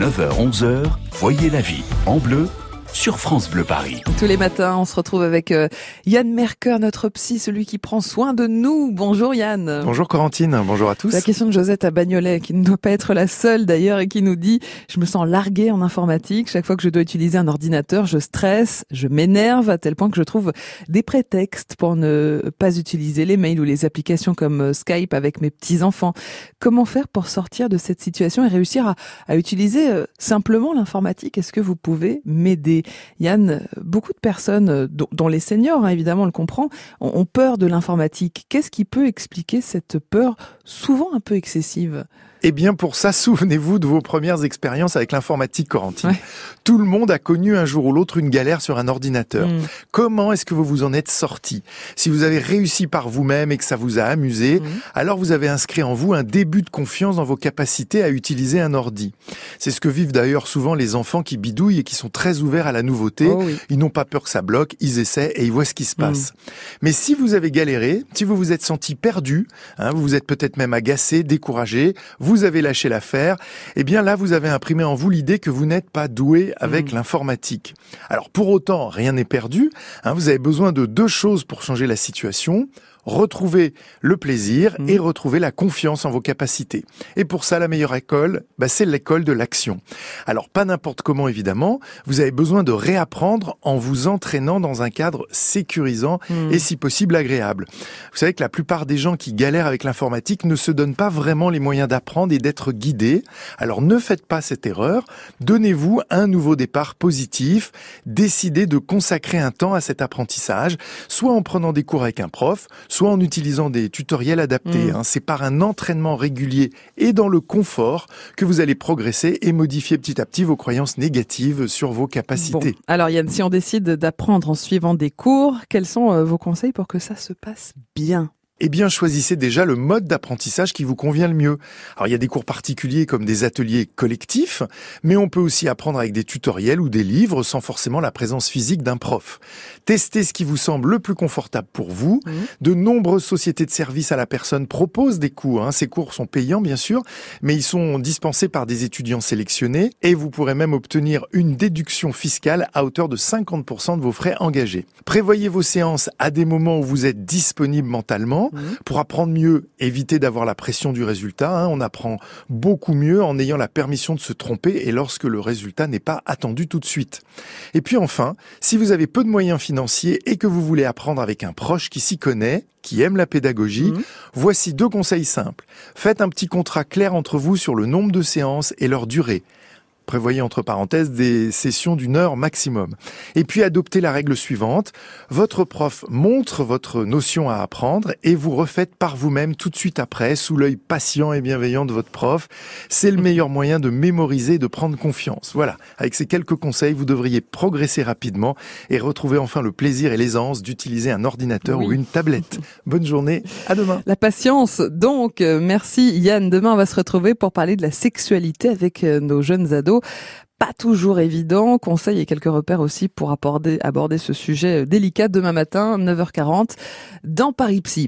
9h-11h, voyez la vie. En bleu sur France Bleu Paris. Tous les matins, on se retrouve avec euh, Yann Merker, notre psy, celui qui prend soin de nous. Bonjour Yann. Bonjour Corentine, bonjour à tous. La question de Josette à Bagnolet, qui ne doit pas être la seule d'ailleurs, et qui nous dit « Je me sens larguée en informatique. Chaque fois que je dois utiliser un ordinateur, je stresse, je m'énerve, à tel point que je trouve des prétextes pour ne pas utiliser les mails ou les applications comme euh, Skype avec mes petits-enfants. Comment faire pour sortir de cette situation et réussir à, à utiliser euh, simplement l'informatique? Est-ce que vous pouvez m'aider? Yann, beaucoup de personnes, euh, dont les seniors hein, évidemment on le comprend, ont peur de l'informatique. Qu'est-ce qui peut expliquer cette peur souvent un peu excessive? Eh bien, pour ça, souvenez-vous de vos premières expériences avec l'informatique, Corentine. Tout le monde a connu un jour ou l'autre une galère sur un ordinateur. Mm. Comment est-ce que vous vous en êtes sorti? Si vous avez réussi par vous-même et que ça vous a amusé, mm. alors vous avez inscrit en vous un début de confiance dans vos capacités à utiliser un ordi. C'est ce que vivent d'ailleurs souvent les enfants qui bidouillent et qui sont très ouverts à la nouveauté. Oh ils n'ont pas peur que ça bloque, ils essaient et ils voient ce qui se passe. Mm. Mais si vous avez galéré, si vous vous êtes senti perdu, hein, vous vous êtes peut-être même agacé, découragé, vous vous avez lâché l'affaire, eh bien là, vous avez imprimé en vous l'idée que vous n'êtes pas doué avec mmh. l'informatique. Alors pour autant, rien n'est perdu. Hein, vous avez besoin de deux choses pour changer la situation retrouver le plaisir mmh. et retrouver la confiance en vos capacités. Et pour ça, la meilleure école, bah, c'est l'école de l'action. Alors, pas n'importe comment, évidemment. Vous avez besoin de réapprendre en vous entraînant dans un cadre sécurisant mmh. et, si possible, agréable. Vous savez que la plupart des gens qui galèrent avec l'informatique ne se donnent pas vraiment les moyens d'apprendre et d'être guidés. Alors, ne faites pas cette erreur. Donnez-vous un nouveau départ positif. Décidez de consacrer un temps à cet apprentissage, soit en prenant des cours avec un prof, soit en utilisant des tutoriels adaptés. Mm. Hein. C'est par un entraînement régulier et dans le confort que vous allez progresser et modifier petit à petit vos croyances négatives sur vos capacités. Alors Yann, si on décide d'apprendre en suivant des cours, quels sont euh, vos conseils pour que ça se passe bien? Eh bien, choisissez déjà le mode d'apprentissage qui vous convient le mieux. Alors, il y a des cours particuliers comme des ateliers collectifs, mais on peut aussi apprendre avec des tutoriels ou des livres sans forcément la présence physique d'un prof. Testez ce qui vous semble le plus confortable pour vous. Mmh. De nombreuses sociétés de services à la personne proposent des cours. Hein. Ces cours sont payants, bien sûr, mais ils sont dispensés par des étudiants sélectionnés et vous pourrez même obtenir une déduction fiscale à hauteur de 50% de vos frais engagés. Prévoyez vos séances à des moments où vous êtes disponible mentalement Mhm. Pour apprendre mieux, éviter d'avoir la pression du résultat. Hein. on apprend beaucoup mieux en ayant la permission de se tromper et lorsque le résultat n'est pas attendu tout de suite. Et puis enfin, si vous avez peu de moyens financiers et que vous voulez apprendre avec un proche qui s'y connaît, qui aime la pédagogie, mhm. voici deux conseils simples. Faites un petit contrat clair entre vous sur le nombre de séances et leur durée prévoyez entre parenthèses des sessions d'une heure maximum. Et puis adoptez la règle suivante. Votre prof montre votre notion à apprendre et vous refaites par vous-même tout de suite après, sous l'œil patient et bienveillant de votre prof. C'est le meilleur moyen de mémoriser, de prendre confiance. Voilà. Avec ces quelques conseils, vous devriez progresser rapidement et retrouver enfin le plaisir et l'aisance d'utiliser un ordinateur ou une tablette. Bonne journée. À demain. La patience. Donc, euh, merci Yann. Demain, on va se retrouver pour parler de la sexualité avec euh, nos jeunes ados pas toujours évident. Conseils et quelques repères aussi pour aborder, aborder ce sujet délicat demain matin, 9h40, dans Paris Psy.